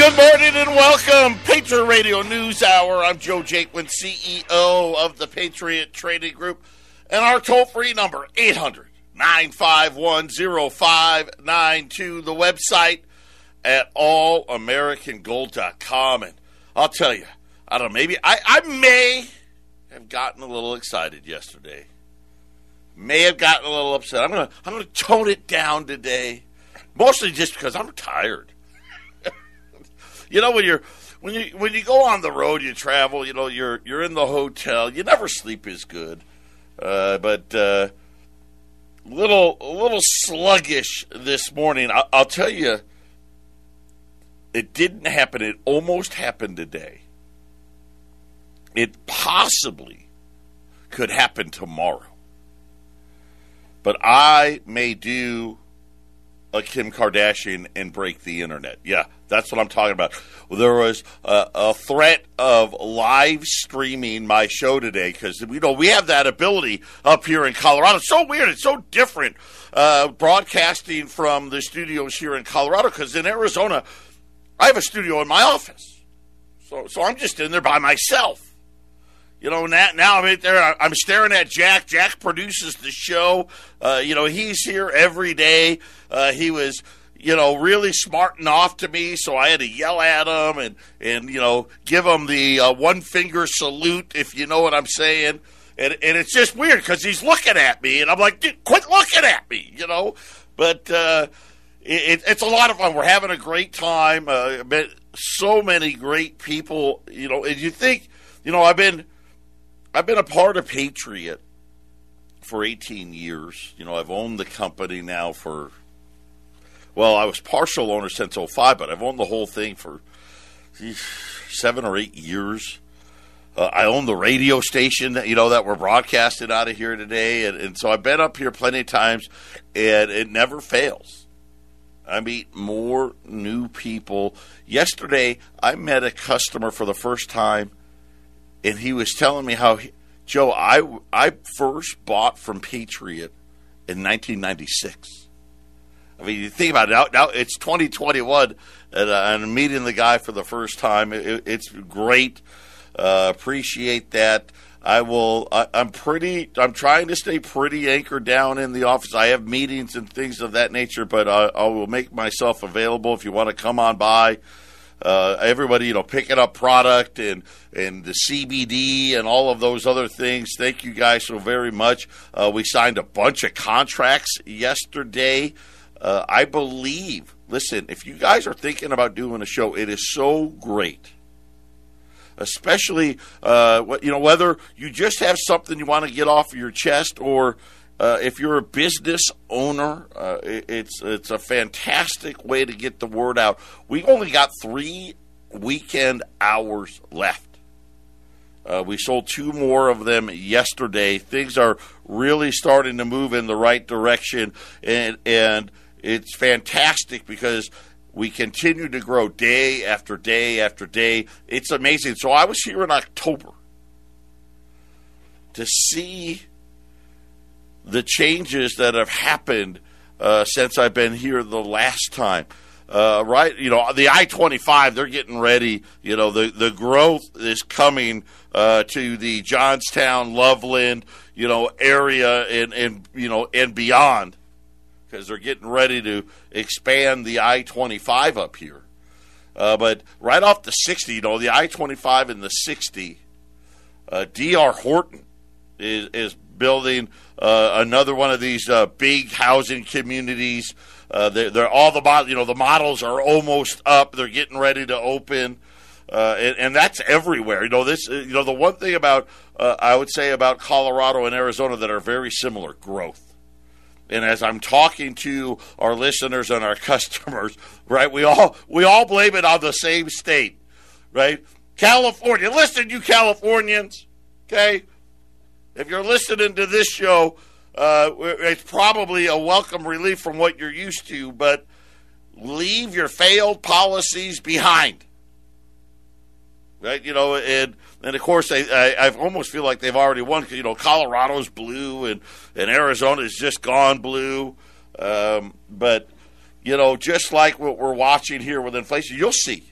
Good morning and welcome. Patriot Radio News Hour. I'm Joe Jaquin, CEO of the Patriot Trading Group. And our toll free number, 800 951 0592. The website at allamericangold.com. And I'll tell you, I don't know, maybe I, I may have gotten a little excited yesterday. May have gotten a little upset. I'm gonna I'm gonna tone it down today. Mostly just because I'm tired. You know when you're when you when you go on the road, you travel. You know you're you're in the hotel. You never sleep as good. Uh, but uh, little a little sluggish this morning. I, I'll tell you, it didn't happen. It almost happened today. It possibly could happen tomorrow. But I may do a Kim Kardashian and break the internet. Yeah, that's what I'm talking about. There was a, a threat of live streaming my show today because you know we have that ability up here in Colorado. It's so weird. It's so different uh, broadcasting from the studios here in Colorado because in Arizona, I have a studio in my office, so so I'm just in there by myself. You know, now, now I'm in there. I'm staring at Jack. Jack produces the show. Uh, you know, he's here every day. Uh, he was, you know, really smarting off to me, so I had to yell at him and, and you know, give him the uh, one finger salute, if you know what I'm saying. And, and it's just weird because he's looking at me, and I'm like, quit looking at me, you know. But uh, it, it's a lot of fun. We're having a great time. Uh, met so many great people, you know, and you think, you know, I've been I've been a part of Patriot for 18 years. You know, I've owned the company now for, well, I was partial owner since 05, but I've owned the whole thing for geez, seven or eight years. Uh, I own the radio station that you know that we're broadcasting out of here today, and, and so I've been up here plenty of times, and it never fails. I meet more new people. Yesterday, I met a customer for the first time and he was telling me how he, Joe, I I first bought from Patriot in 1996. I mean, you think about it now. Now it's 2021, and, uh, I'm meeting the guy for the first time. It, it's great. Uh, appreciate that. I will. I, am pretty. I'm trying to stay pretty anchored down in the office. I have meetings and things of that nature, but I, I will make myself available if you want to come on by uh, everybody, you know, picking up product and and the CBD and all of those other things. Thank you guys so very much. Uh, we signed a bunch of contracts yesterday. Uh, I believe. Listen, if you guys are thinking about doing a show, it is so great. Especially, uh, you know, whether you just have something you want to get off your chest or uh, if you're a business owner, uh, it's it's a fantastic way to get the word out. We only got three weekend hours left. Uh, we sold two more of them yesterday. Things are really starting to move in the right direction, and and it's fantastic because we continue to grow day after day after day. It's amazing. So I was here in October to see the changes that have happened uh, since I've been here the last time. Uh, right, you know, the I twenty five, they're getting ready. You know, the the growth is coming uh, to the Johnstown, Loveland, you know, area and and you know and beyond because they're getting ready to expand the I twenty five up here. Uh, but right off the sixty, you know, the I twenty five and the sixty, uh, D.R. Horton is is building another one of these uh, big housing communities. Uh, they're, they're, all the you know the models are almost up. They're getting ready to open, uh, and, and, that's everywhere. You know this. Uh, you know the one thing about uh, I would say about Colorado and Arizona that are very similar: growth. and as I'm talking to our listeners and our customers, right, we all we all blame it on the same state, right? California. Listen, you Californians, okay? If you're listening to this show, uh, it's probably a welcome relief from what you're used to, but leave your failed policies behind. Right? You know, and and of course, I, I, almost feel like they've already won because you know Colorado's blue and and Arizona's just gone blue. Um, but you know, just like what we're watching here with inflation, you'll see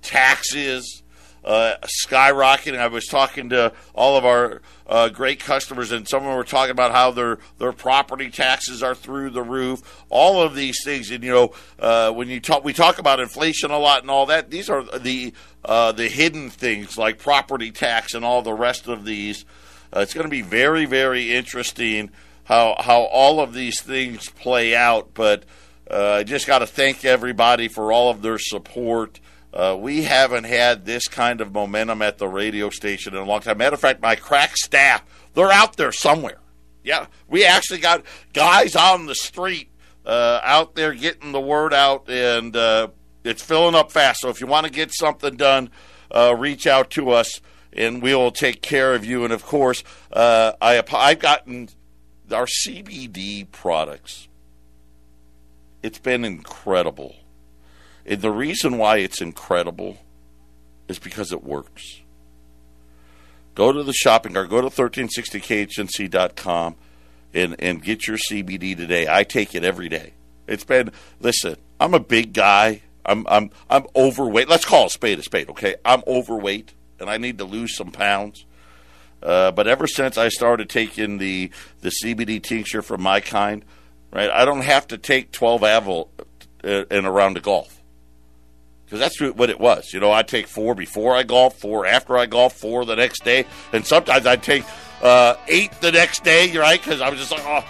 taxes uh, skyrocketing. I was talking to all of our uh, great customers, and some of them were talking about how their their property taxes are through the roof. All of these things, and you know, uh, when you talk, we talk about inflation a lot and all that. These are the uh, the hidden things like property tax and all the rest of these. Uh, it's going to be very, very interesting how how all of these things play out. But I just got to thank everybody for all of their support. Uh, we haven't had this kind of momentum at the radio station in a long time. Matter of fact, my crack staff, they're out there somewhere. Yeah, we actually got guys on the street uh, out there getting the word out, and uh, it's filling up fast. So if you want to get something done, uh, reach out to us, and we will take care of you. And of course, uh, I, I've gotten our CBD products. It's been incredible and the reason why it's incredible is because it works. Go to the shopping cart, go to 1360khnc.com and, and get your CBD today. I take it every day. It's been, listen, I'm a big guy. I'm, I'm, I'm overweight. Let's call a spade a spade, okay? I'm overweight and I need to lose some pounds. Uh, but ever since I started taking the, the CBD tincture from my kind, right, I don't have to take 12 Advil uh, in a round of golf because that's what it was. You know, I'd take four before I golf, four after I golf, four the next day, and sometimes I'd take uh, eight the next day. Right? Because I was just like, oh,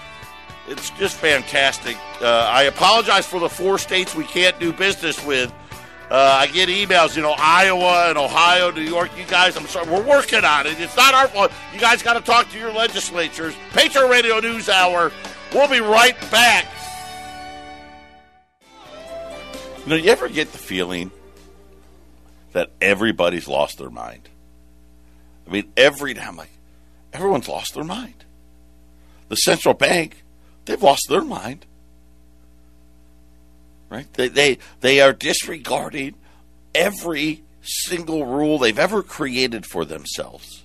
it's just fantastic. Uh, I apologize for the four states we can't do business with. Uh, I get emails, you know, Iowa and Ohio, New York. You guys, I'm sorry, we're working on it. It's not our fault. You guys got to talk to your legislatures. Patriot Radio News Hour. We'll be right back. You know, you ever get the feeling that everybody's lost their mind? I mean, every time, like, everyone's lost their mind. The central bank, they've lost their mind. Right? They, they, they are disregarding every single rule they've ever created for themselves.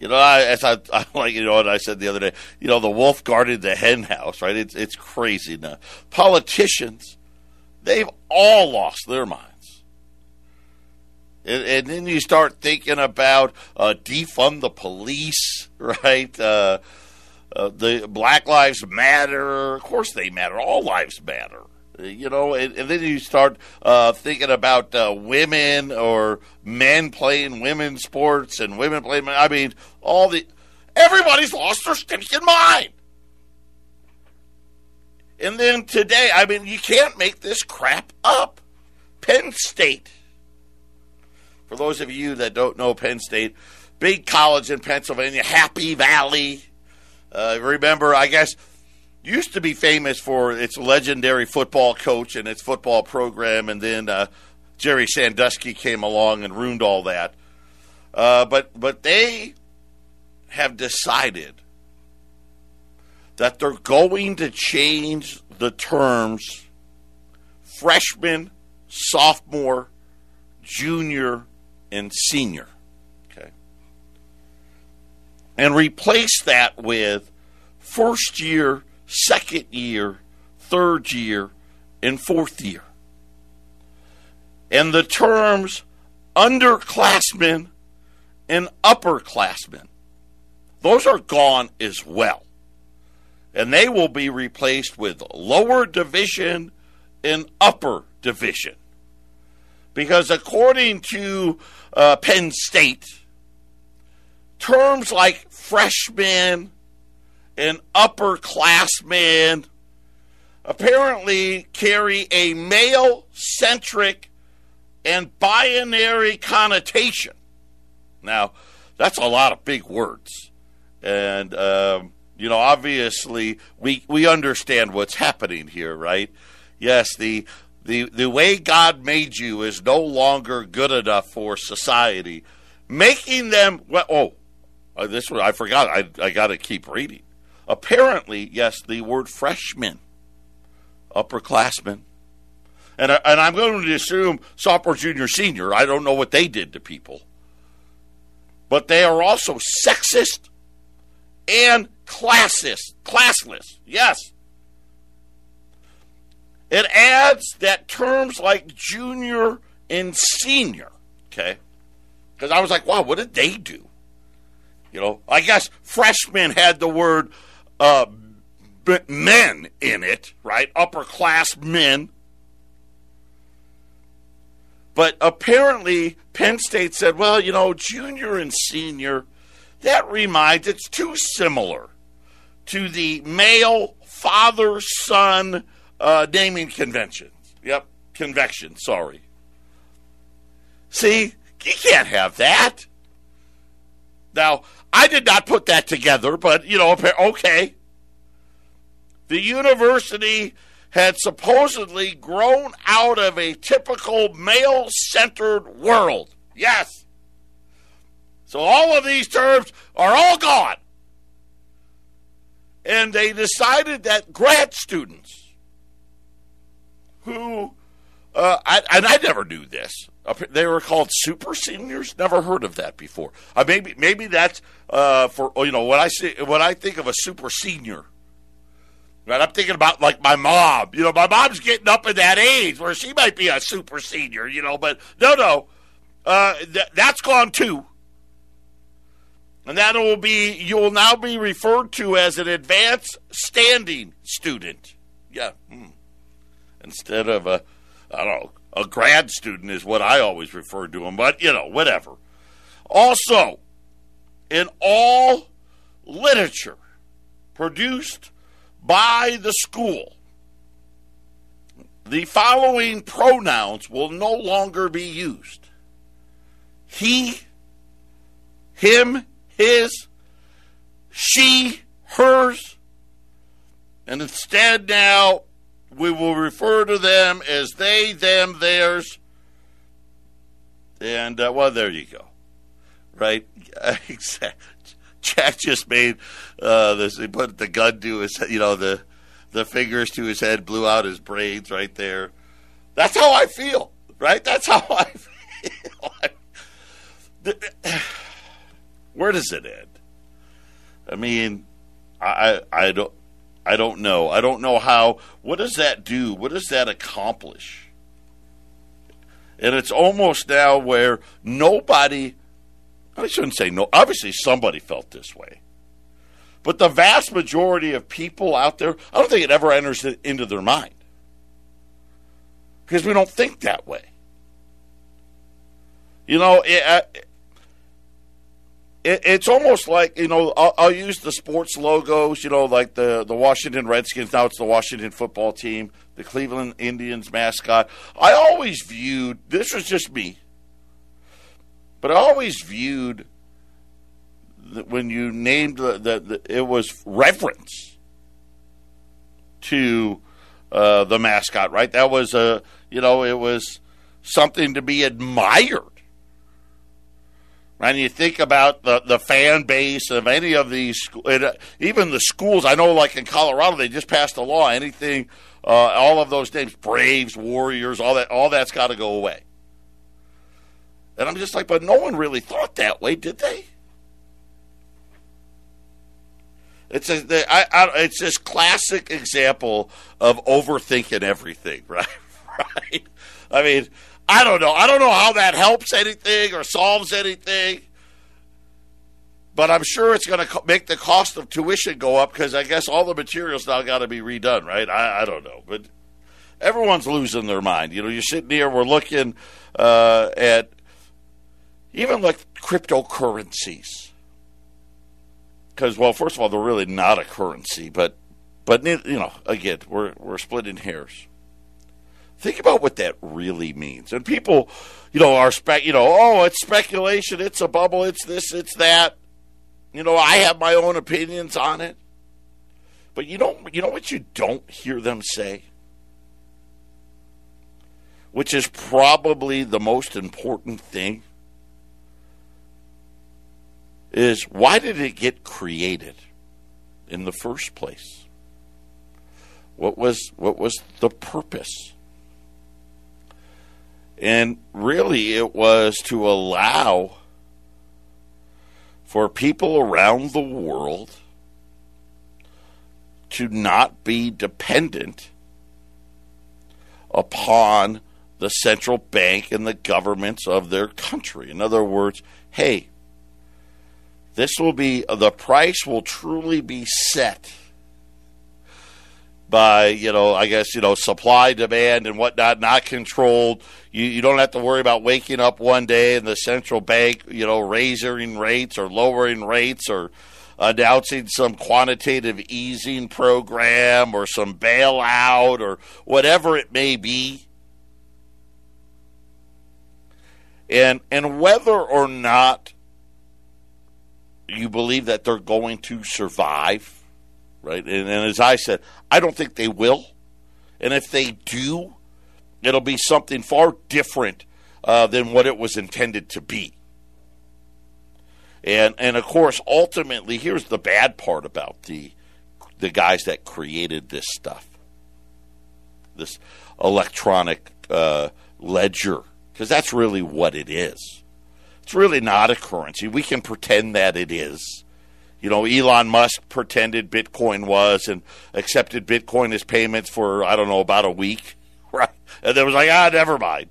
You know, I, as I, I like, you know, what I said the other day, you know, the wolf guarded the hen house, right? It's, it's crazy now. Politicians, They've all lost their minds. And, and then you start thinking about uh, defund the police, right? Uh, uh, the Black Lives Matter. Of course, they matter. All lives matter. You know, and, and then you start uh, thinking about uh, women or men playing women's sports and women playing. I mean, all the everybody's lost their stinking mind. And then today, I mean, you can't make this crap up. Penn State. For those of you that don't know Penn State, big college in Pennsylvania, Happy Valley. Uh, remember, I guess, used to be famous for its legendary football coach and its football program, and then uh, Jerry Sandusky came along and ruined all that. Uh, but but they have decided that they're going to change the terms freshman, sophomore, junior, and senior. Okay. And replace that with first year, second year, third year, and fourth year. And the terms underclassmen and upperclassmen, those are gone as well and they will be replaced with lower division and upper division. Because according to uh, Penn State, terms like freshman and upperclassman apparently carry a male centric and binary connotation. Now, that's a lot of big words. And um, You know, obviously, we we understand what's happening here, right? Yes, the the the way God made you is no longer good enough for society, making them well. Oh, uh, this one I forgot. I I got to keep reading. Apparently, yes, the word freshman, upperclassmen, and and I'm going to assume sophomore, junior, senior. I don't know what they did to people, but they are also sexist and classist, classless. Yes. It adds that terms like junior and senior, okay? Because I was like, wow, what did they do? You know, I guess freshmen had the word uh, men in it, right? Upper class men. But apparently, Penn State said, well, you know, junior and senior, that reminds, it's too similar to the male father son uh, naming conventions. Yep, convection, sorry. See, you can't have that. Now, I did not put that together, but, you know, okay. The university had supposedly grown out of a typical male centered world. Yes. So all of these terms are all gone and they decided that grad students who uh, I, and I never knew this. They were called super seniors. Never heard of that before. Uh, maybe maybe that's uh, for you know when I see when I think of a super senior. Right, I'm thinking about like my mom. You know, my mom's getting up in that age where she might be a super senior. You know, but no, no, uh, th- that's gone too and that will be you will now be referred to as an advanced standing student. Yeah, mm. instead of a I don't know a grad student is what I always refer to them, but you know whatever. Also, in all literature produced by the school, the following pronouns will no longer be used: he, him his, she, hers, and instead now we will refer to them as they, them, theirs. And, uh, well, there you go. Right? Jack just made uh, this, he put the gun to his, you know, the, the fingers to his head, blew out his braids right there. That's how I feel, right? That's how I feel. Where does it end? I mean, I I don't I don't know. I don't know how. What does that do? What does that accomplish? And it's almost now where nobody. I shouldn't say no. Obviously, somebody felt this way. But the vast majority of people out there, I don't think it ever enters into their mind. Because we don't think that way. You know, it, it, it's almost like you know I'll, I'll, use the sports logos. You know, like the the Washington Redskins. Now it's the Washington football team, the Cleveland Indians mascot. I always viewed this was just me, but I always viewed that when you named the, the, the it was reverence to uh, the mascot. Right, that was a you know it was something to be admired and you think about the, the fan base of any of these, uh, even the schools. I know, like in Colorado, they just passed a law. Anything, uh, all of those names, Braves, Warriors, all that, all that's got to go away. And I'm just like, but no one really thought that way, did they? It's a, I, I, it's this classic example of overthinking everything, right? right? I mean, I don't know. I don't know how that helps anything or solves anything. But I'm sure it's going to make the cost of tuition go up because I guess all the materials now got to be redone, right? I, I, don't know. But everyone's losing their mind. You know, you're sitting here, we're looking uh, at even like cryptocurrencies. Because, well, first of all, they're really not a currency, but, but you know, again, we're, we're splitting hairs. Think about what that really means. And people, you know, are spec, you know, oh, it's speculation, it's a bubble, it's this, it's that. You know, I have my own opinions on it. But you don't you know what you don't hear them say? Which is probably the most important thing is why did it get created in the first place? What was what was the purpose? And really it was to allow for people around the world to not be dependent upon the central bank and the governments of their country. In other words, hey, this will be the price will truly be set by you know I guess you know supply demand and whatnot not controlled. You you don't have to worry about waking up one day and the central bank you know raising rates or lowering rates or announcing some quantitative easing program or some bailout or whatever it may be. And and whether or not you believe that they're going to survive, right? And, and as I said, I don't think they will. And if they do, it'll be something far different uh, than what it was intended to be. And and of course, ultimately, here's the bad part about the the guys that created this stuff, this electronic uh, ledger, because that's really what it is. It's really not a currency. We can pretend that it is. You know, Elon Musk pretended Bitcoin was and accepted Bitcoin as payments for, I don't know, about a week. Right. And then was like, ah, never mind.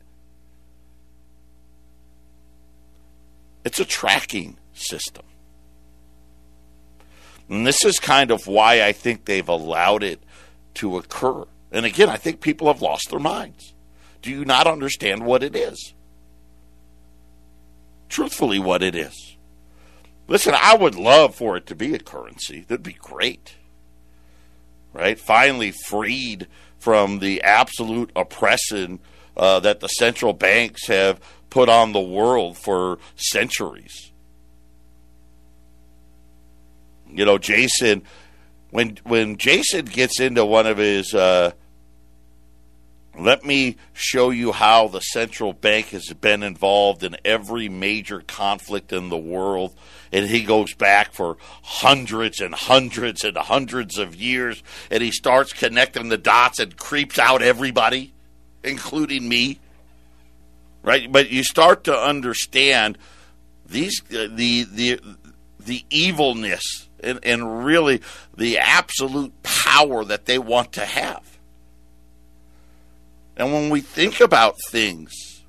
It's a tracking system. And this is kind of why I think they've allowed it to occur. And again, I think people have lost their minds. Do you not understand what it is? truthfully what it is. Listen, I would love for it to be a currency. That'd be great. Right? Finally freed from the absolute oppression uh, that the central banks have put on the world for centuries. You know, Jason, when when Jason gets into one of his uh, let me show you how the central bank has been involved in every major conflict in the world. And he goes back for hundreds and hundreds and hundreds of years. And he starts connecting the dots and creeps out everybody, including me. Right? But you start to understand these uh, the the the evilness and, and really the absolute power that they want to have. And when we think about things,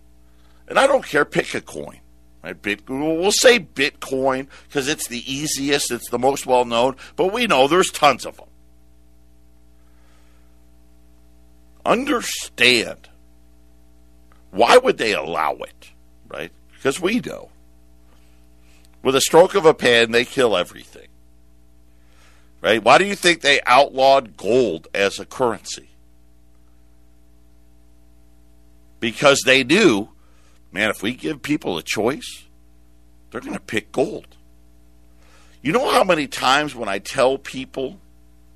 and I don't care, pick a coin. Right? Bitcoin, we'll say Bitcoin because it's the easiest, it's the most well known, but we know there's tons of them. Understand why would they allow it, right? Because we know. With a stroke of a pen, they kill everything. Right? Why do you think they outlawed gold as a currency? Because they knew, man, if we give people a choice, they're going to pick gold. You know how many times when I tell people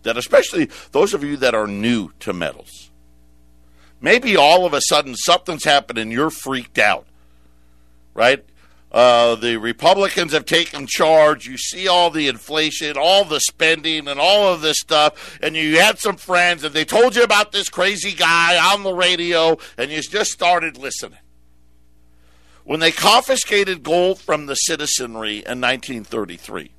that, especially those of you that are new to metals, maybe all of a sudden something's happened and you're freaked out, right? Uh, the Republicans have taken charge. You see all the inflation, all the spending, and all of this stuff. And you had some friends, and they told you about this crazy guy on the radio, and you just started listening. When they confiscated gold from the citizenry in 1933,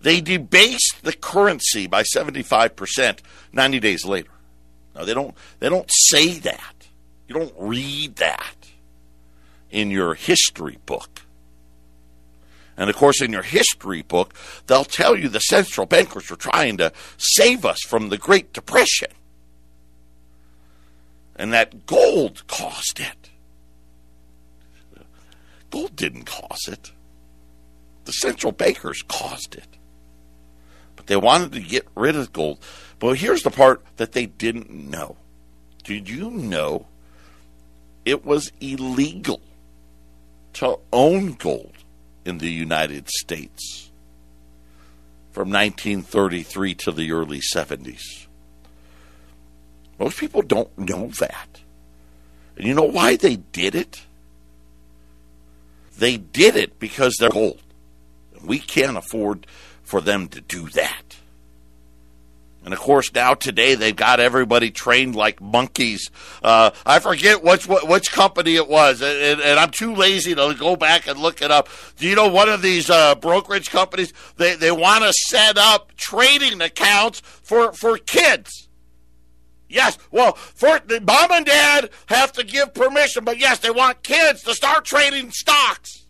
they debased the currency by 75% 90 days later. Now they don't they don't say that. You don't read that in your history book. And of course, in your history book, they'll tell you the central bankers were trying to save us from the Great Depression. And that gold caused it. Gold didn't cause it, the central bankers caused it. But they wanted to get rid of gold. But here's the part that they didn't know. Did you know it was illegal to own gold in the United States. from 1933 to the early 70s. Most people don't know that. And you know why they did it? They did it because they're gold. We can't afford for them to do that. And of course, now today they've got everybody trained like monkeys. Uh, I forget which which company it was, and, and, I'm too lazy to go back and look it up. Do you know one of these uh, brokerage companies? They they want to set up trading accounts for for kids. Yes, well, for mom and dad have to give permission, but yes, they want kids to start trading stocks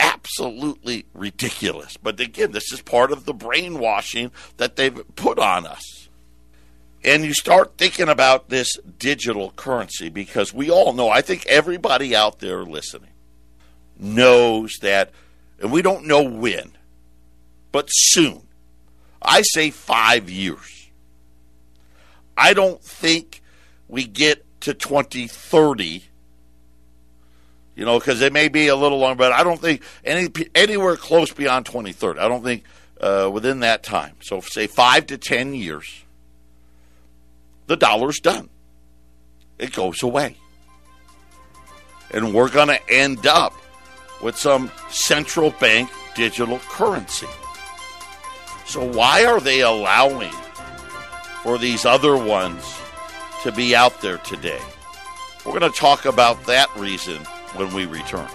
absolutely ridiculous. But again, this is part of the brainwashing that they've put on us. And you start thinking about this digital currency because we all know, I think everybody out there listening knows that, and we don't know when, but soon. I say five years. I don't think we get to 2030 you know, because it may be a little long, but I don't think any anywhere close beyond 2030. I don't think uh, within that time. So, say five to ten years, the dollar's done. It goes away, and we're going to end up with some central bank digital currency. So, why are they allowing for these other ones to be out there today? We're going to talk about that reason when we return.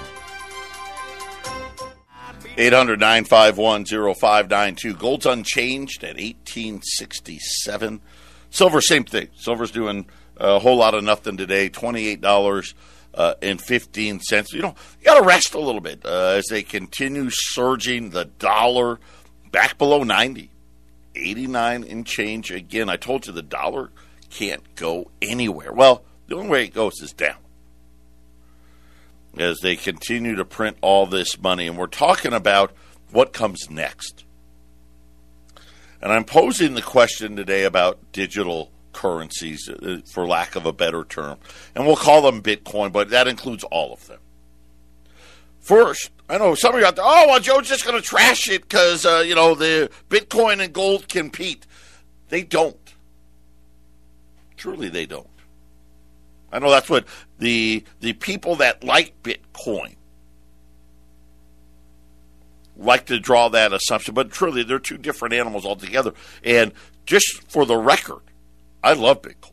800 951 0592. Gold's unchanged at 1867. Silver, same thing. Silver's doing a whole lot of nothing today. $28 uh, and 15 cents. You know, you got to rest a little bit uh, as they continue surging the dollar back below 90. 89 and change again. I told you the dollar can't go anywhere. Well, the only way it goes is down as they continue to print all this money. And we're talking about what comes next. And I'm posing the question today about digital currencies, uh, for lack of a better term. And we'll call them Bitcoin, but that includes all of them. First, I know some of you out there, oh, well, Joe's just going to trash it because, uh, you know, the Bitcoin and gold compete. They don't. Truly, they don't. I know that's what the the people that like Bitcoin like to draw that assumption, but truly they're two different animals altogether. And just for the record, I love Bitcoin.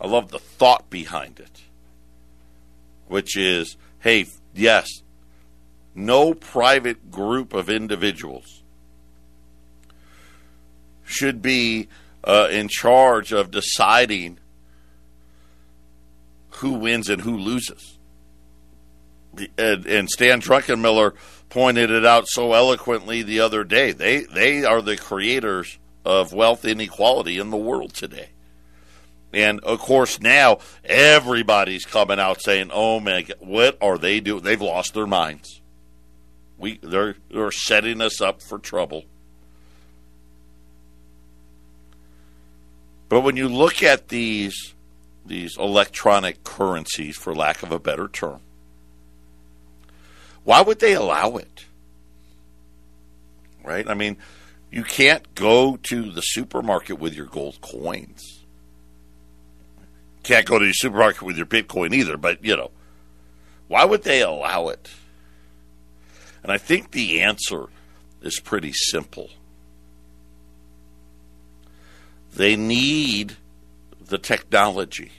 I love the thought behind it, which is, hey, yes, no private group of individuals should be uh, in charge of deciding who wins and who loses. And, and Stan Druckenmiller pointed it out so eloquently the other day. They they are the creators of wealth inequality in the world today. And of course, now everybody's coming out saying, "Oh man, what are they doing? They've lost their minds. We they're they're setting us up for trouble." But when you look at these these electronic currencies, for lack of a better term. Why would they allow it? Right? I mean, you can't go to the supermarket with your gold coins. Can't go to the supermarket with your Bitcoin either, but you know, why would they allow it? And I think the answer is pretty simple. They need the technology.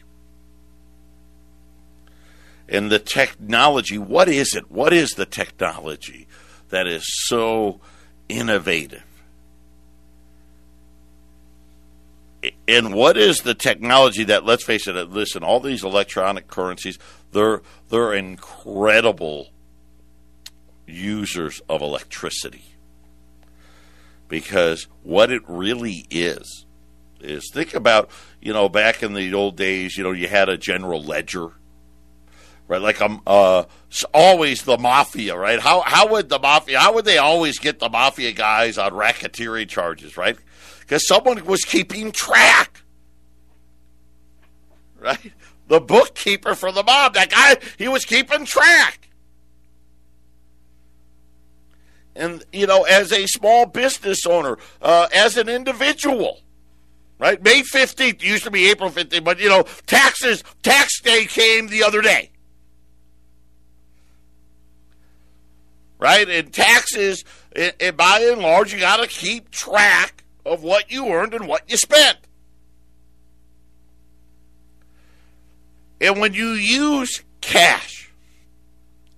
And the technology, what is it? What is the technology that is so innovative? And what is the technology that, let's face it, listen, all these electronic currencies, they're, they're incredible users of electricity. Because what it really is, is think about you know back in the old days you know you had a general ledger right? Like i'm um, uh always the mafia right? How how would the mafia how would they always get the mafia guys on racketeering charges right? Because someone was keeping track. Right? The bookkeeper for the mob that guy he was keeping track. And you know, as a small business owner, uh, as an individual, right? May fifteenth used to be April fifteenth, but you know, taxes tax day came the other day, right? And taxes, and, and by and large, you got to keep track of what you earned and what you spent. And when you use cash,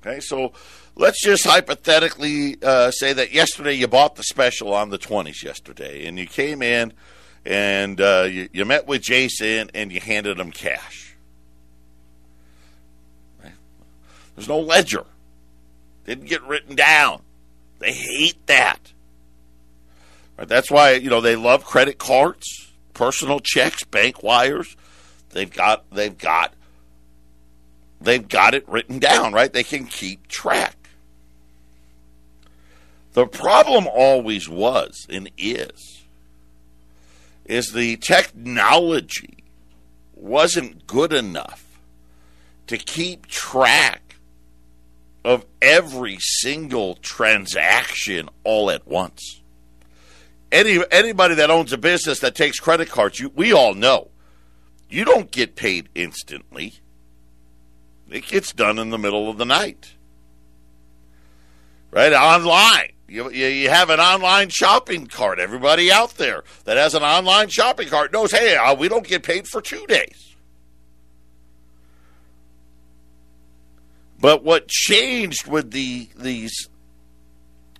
okay, so let's just hypothetically uh, say that yesterday you bought the special on the 20s yesterday, and you came in and uh, you, you, met with Jason and you handed him cash. There's no ledger, didn't get written down. They hate that. Right? That's why you know they love credit cards, personal checks, bank wires. They've got they've got they've got it written down, right? They can keep track. The problem always was and is is the technology wasn't good enough to keep track of every single transaction all at once. Any anybody that owns a business that takes credit cards, you, we all know, you don't get paid instantly. It gets done in the middle of the night. Right? Online. You, you, have an online shopping cart. Everybody out there that has an online shopping cart knows, hey, uh, we don't get paid for two days. But what changed with the these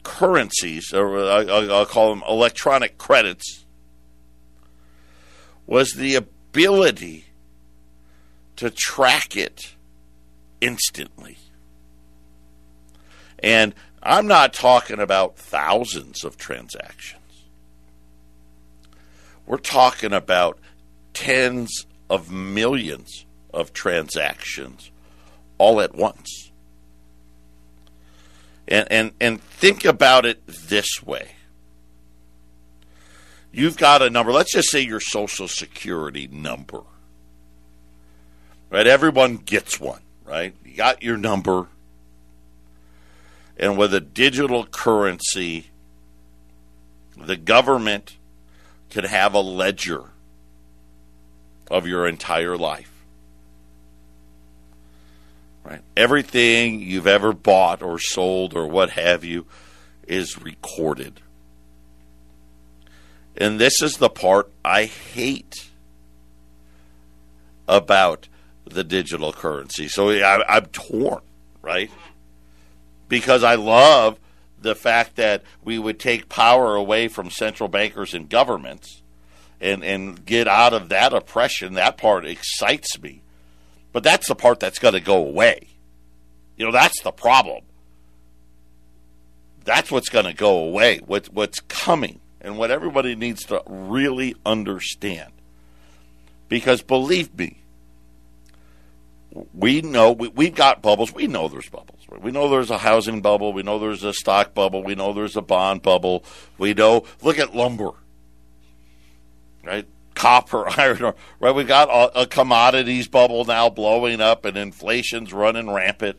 currencies, or I'll, I'll call them electronic credits, was the ability to track it instantly. And I'm not talking about thousands of transactions. We're talking about tens of millions of transactions all at once. And, and, and think about it this way. You've got a number, let's just say your social security number. Right? Everyone gets one right? You got your number. And with a digital currency, the government could have a ledger of your entire life. Right? Everything you've ever bought or sold or what have you is recorded. And this is the part I hate about the digital currency. So I, I'm torn, right? Because I love the fact that we would take power away from central bankers and governments and, and get out of that oppression. That part excites me. But that's the part that's going to go away. You know, that's the problem. That's what's going to go away. What, what's coming and what everybody needs to really understand. Because believe me, we know we, have got bubbles. We know there's bubbles. We know there's a housing bubble. We know there's a stock bubble. We know there's a bond bubble. We know. Look at lumber, right? Copper, iron ore, right? We've got a, a commodities bubble now blowing up, and inflation's running rampant.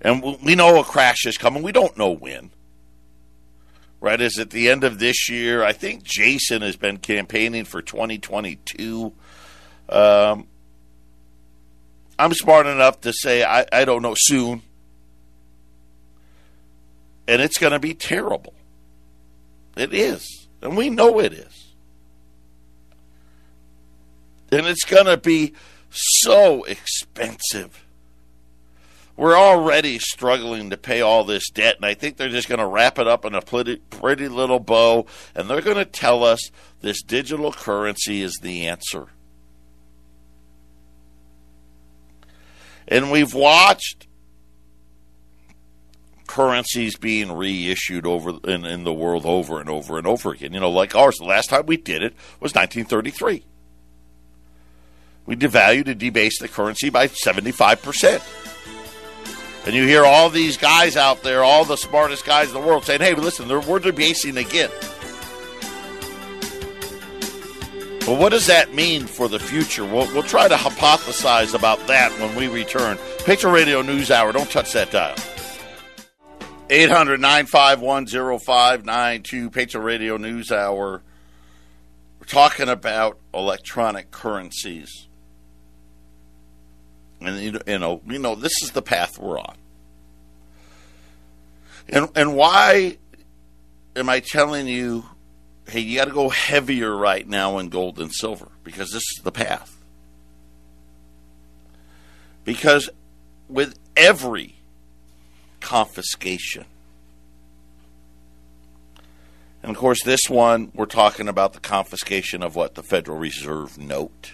And we know a crash is coming. We don't know when. Right? Is it the end of this year? I think Jason has been campaigning for 2022 um, I'm smart enough to say I, I don't know soon. And it's going to be terrible. It is. And we know it is. And it's going to be so expensive. We're already struggling to pay all this debt, and I think they're just going to wrap it up in a pretty, pretty little bow, and they're going to tell us this digital currency is the answer. And we've watched currencies being reissued over in, in the world over and over and over again. You know, like ours. The last time we did it was 1933. We devalued and debased the currency by 75%. And you hear all these guys out there, all the smartest guys in the world, saying, hey, listen, we're debasing again. But what does that mean for the future? We'll, we'll try to hypothesize about that when we return. Patriot Radio News Hour. Don't touch that dial. 800 951 0592, Patriot Radio News Hour. We're talking about electronic currencies. And, you know, you know, this is the path we're on. And, and why am I telling you, hey, you got to go heavier right now in gold and silver? Because this is the path. Because with every confiscation. And of course, this one, we're talking about the confiscation of what? The Federal Reserve note.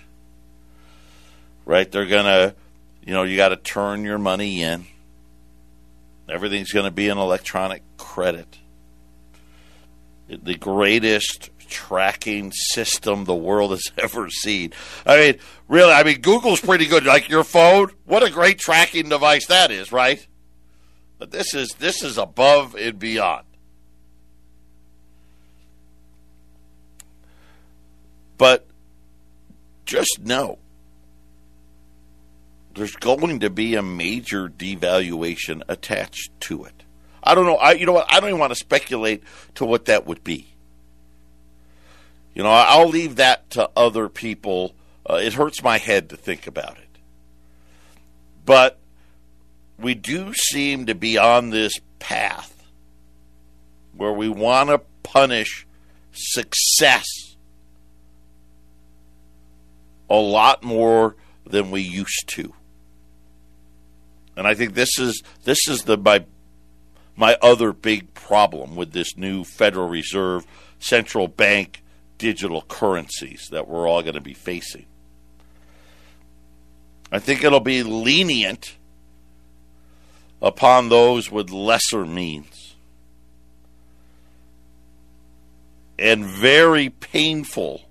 Right? They're going to, you know, you got to turn your money in. Everything's going to be an electronic credit. The greatest tracking system the world has ever seen. I mean, really, I mean, Google's pretty good. Like your phone, what a great tracking device that is, right? But this is this is above and beyond. But just know there's going to be a major devaluation attached to it. I don't know. I you know what? I don't even want to speculate to what that would be. You know, I'll leave that to other people. Uh, it hurts my head to think about it. But we do seem to be on this path where we want to punish success a lot more than we used to. And I think this is this is the my my other big problem with this new Federal Reserve central bank digital currencies that we're all going to be facing. I think it'll be lenient upon those with lesser means. And very painful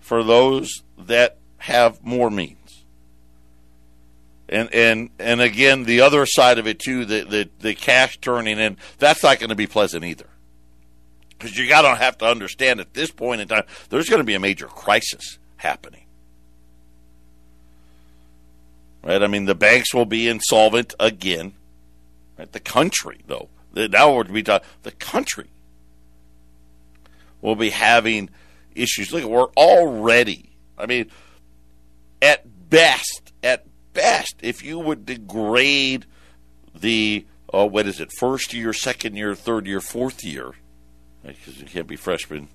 for those that have more means. And and and again, the other side of it too, the the, the cash turning in, that's not going to be pleasant either. Because you got to have to understand at this point in time, there's going to be a major crisis happening. Right? I mean, the banks will be insolvent again. Right? The country, though, now we're to be talking, the country will be having issues. Look, we're already. I mean, at best, at best, if you would degrade the oh, what is it, first year, second year, third year, fourth year, because you can't be freshmen,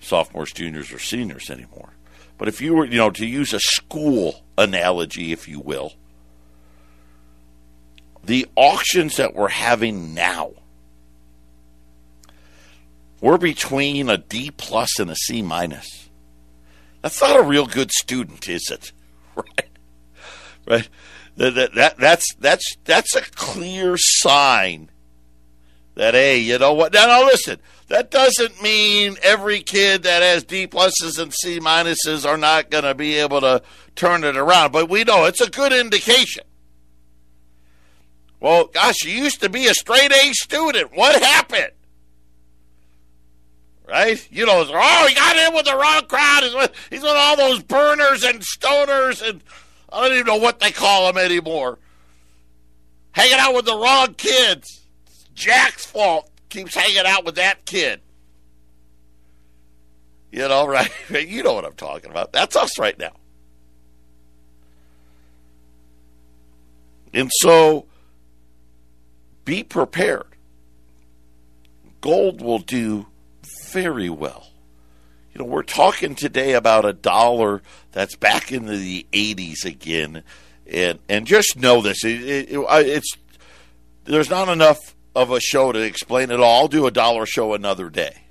sophomores, juniors, or seniors anymore. But if you were, you know, to use a school analogy, if you will, the auctions that we're having now, we're between a D plus and a C minus. That's not a real good student, is it? Right? Right? That, that, that, that's that's that's a clear sign that hey, you know what? Now, now listen, that doesn't mean every kid that has D pluses and C minuses are not going to be able to turn it around, but we know it's a good indication. Well, gosh, you used to be a straight A student. What happened? Right? You know, oh, he got in with the wrong crowd. He's with, he's with all those burners and stoners, and I don't even know what they call them anymore. Hanging out with the wrong kids. It's Jack's fault keeps hanging out with that kid. You know, right? You know what I'm talking about. That's us right now. And so be prepared. Gold will do very well. You know, we're talking today about a dollar that's back into the 80s again. And, and just know this it, it, it's there's not enough of a show to explain it all. I'll do a dollar show another day.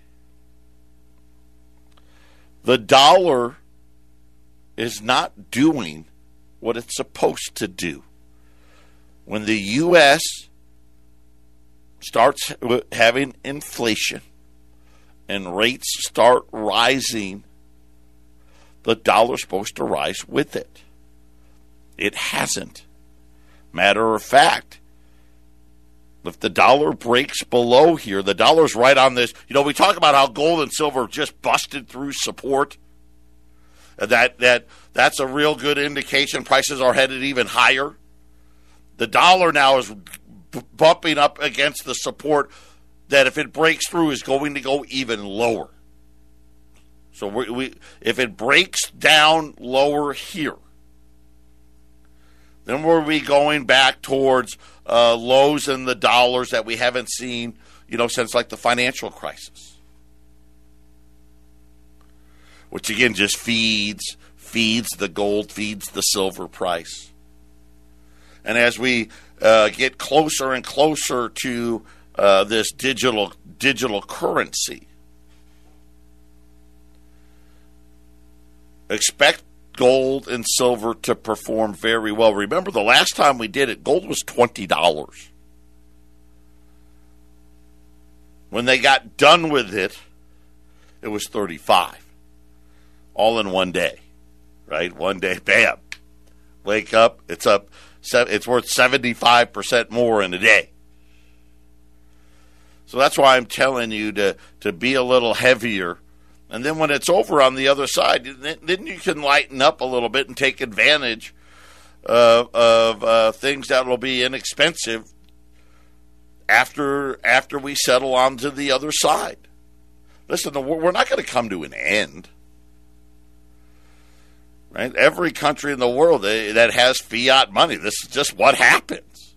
The dollar is not doing what it's supposed to do. When the U.S. starts having inflation and rates start rising, the dollar's supposed to rise with it. It hasn't. Matter of fact, if the dollar breaks below here, the dollar's right on this. You know, we talk about how gold and silver just busted through support. That that that's a real good indication prices are headed even higher. The dollar now is b- bumping up against the support that if it breaks through is going to go even lower. So we, we if it breaks down lower here, then were we'll going back towards uh, lows in the dollars that we haven't seen, you know, since like the financial crisis, which again just feeds feeds the gold, feeds the silver price. And as we uh, get closer and closer to uh, this digital digital currency, expect gold and silver to perform very well. Remember the last time we did it, gold was twenty dollars. When they got done with it, it was thirty five. All in one day. Right? One day, bam. Wake up, it's up it's worth 75% more in a day. So that's why I'm telling you to, to be a little heavier. And then when it's over on the other side, then you can lighten up a little bit and take advantage uh, of uh, things that will be inexpensive after after we settle onto the other side. Listen, we're not going to come to an end right? Every country in the world that has fiat money, this is just what happens.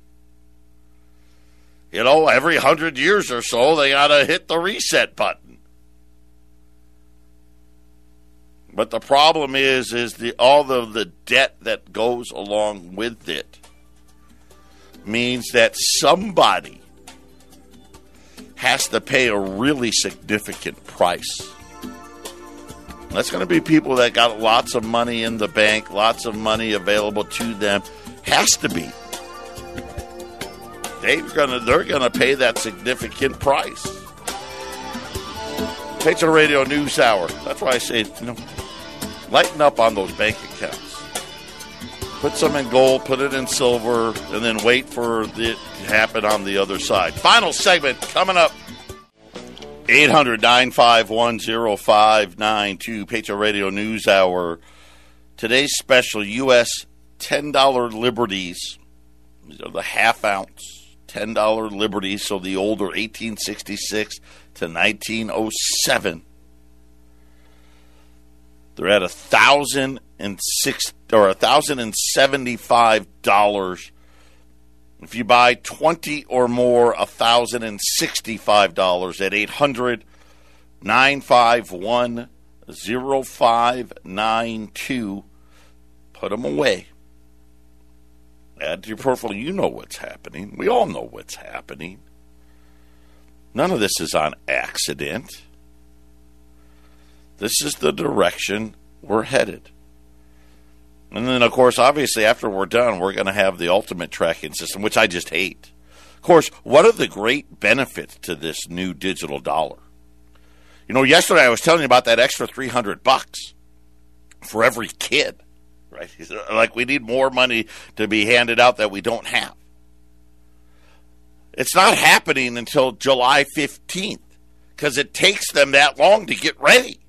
You know, every hundred years or so, they got to hit the reset button. But the problem is, is the all of the debt that goes along with it means that somebody has to pay a really significant price that's going to be people that got lots of money in the bank, lots of money available to them. Has to be. They're gonna they're gonna pay that significant price. Patriot Radio News Hour. That's why I say, you know, lighten up on those bank accounts. Put some in gold, put it in silver, and then wait for it to happen on the other side. Final segment coming up. 800 951 0592, Patriot Radio News Hour. Today's special U.S. $10 Liberties. These are the half ounce $10 Liberties, so the older 1866 to 1907. They're at a thousand and six or a thousand and seventy five dollars if you buy 20 or more, a $1,065 at 800 951 0592. Put them away. Add to your profile. You know what's happening. We all know what's happening. None of this is on accident. This is the direction we're headed. And then, of course, obviously, after we're done, we're going to have the ultimate tracking system, which I just hate. Of course, what are the great benefits to this new digital dollar? You know, yesterday I was telling you about that extra 300 bucks for every kid, right? Like we need more money to be handed out that we don't have. It's not happening until July 15th because it takes them that long to get ready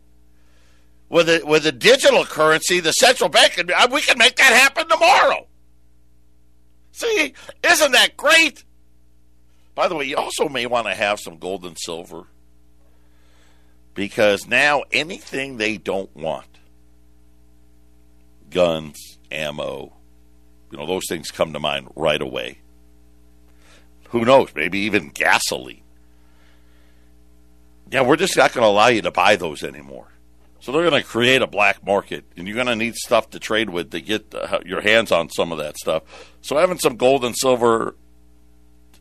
with a, with a digital currency, the central bank, uh, we can make that happen tomorrow. See, isn't that great? By the way, you also may want to have some gold and silver because now anything they don't want guns, ammo, you know, those things come to mind right away. Who knows? Maybe even gasoline. Yeah, we're just not going to allow you to buy those anymore. So they're going to create a black market, and you're going to need stuff to trade with to get your hands on some of that stuff. So having some gold and silver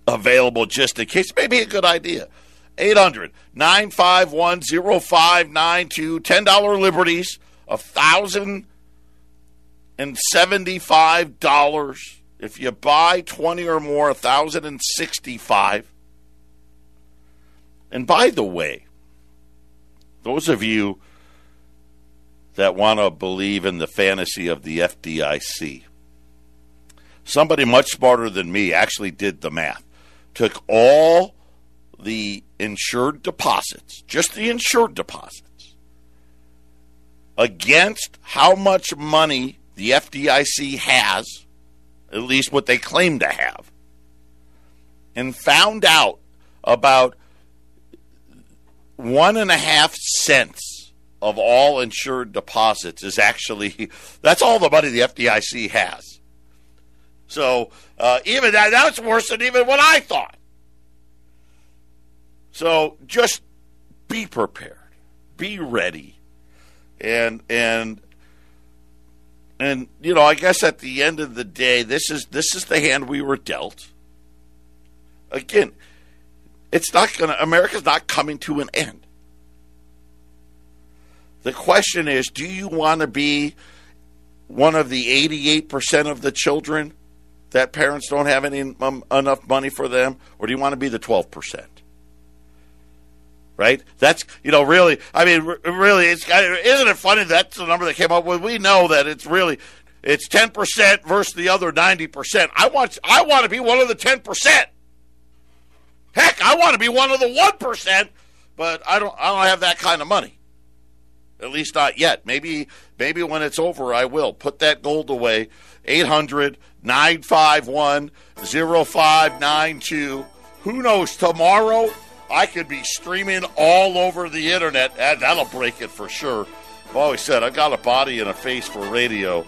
available just in case may be a good idea. 800 951 0592, $10 liberties, $1,075. If you buy 20 or more, 1065 And by the way, those of you that want to believe in the fantasy of the FDIC. Somebody much smarter than me actually did the math. Took all the insured deposits, just the insured deposits, against how much money the FDIC has, at least what they claim to have, and found out about one and a half cents of all insured deposits is actually that's all the money the FDIC has. So uh, even that that's worse than even what I thought. So just be prepared, be ready, and and and you know I guess at the end of the day, this is this is the hand we were dealt. Again, it's not going to America's not coming to an end. The question is, do you want to be one of the 88% of the children that parents don't have any um, enough money for them, or do you want to be the 12%? Right? That's you know really. I mean, really, it's isn't it funny that's the number they came up with? We know that it's really it's 10% versus the other 90%. I want I want to be one of the 10%. Heck, I want to be one of the 1%, but I don't I don't have that kind of money. At least not yet. Maybe maybe when it's over I will. Put that gold away. 800 951 0592. Who knows? Tomorrow I could be streaming all over the internet. That'll break it for sure. I've always said I've got a body and a face for radio.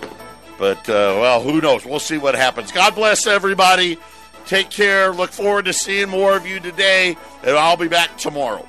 But, uh, well, who knows? We'll see what happens. God bless everybody. Take care. Look forward to seeing more of you today, and I'll be back tomorrow.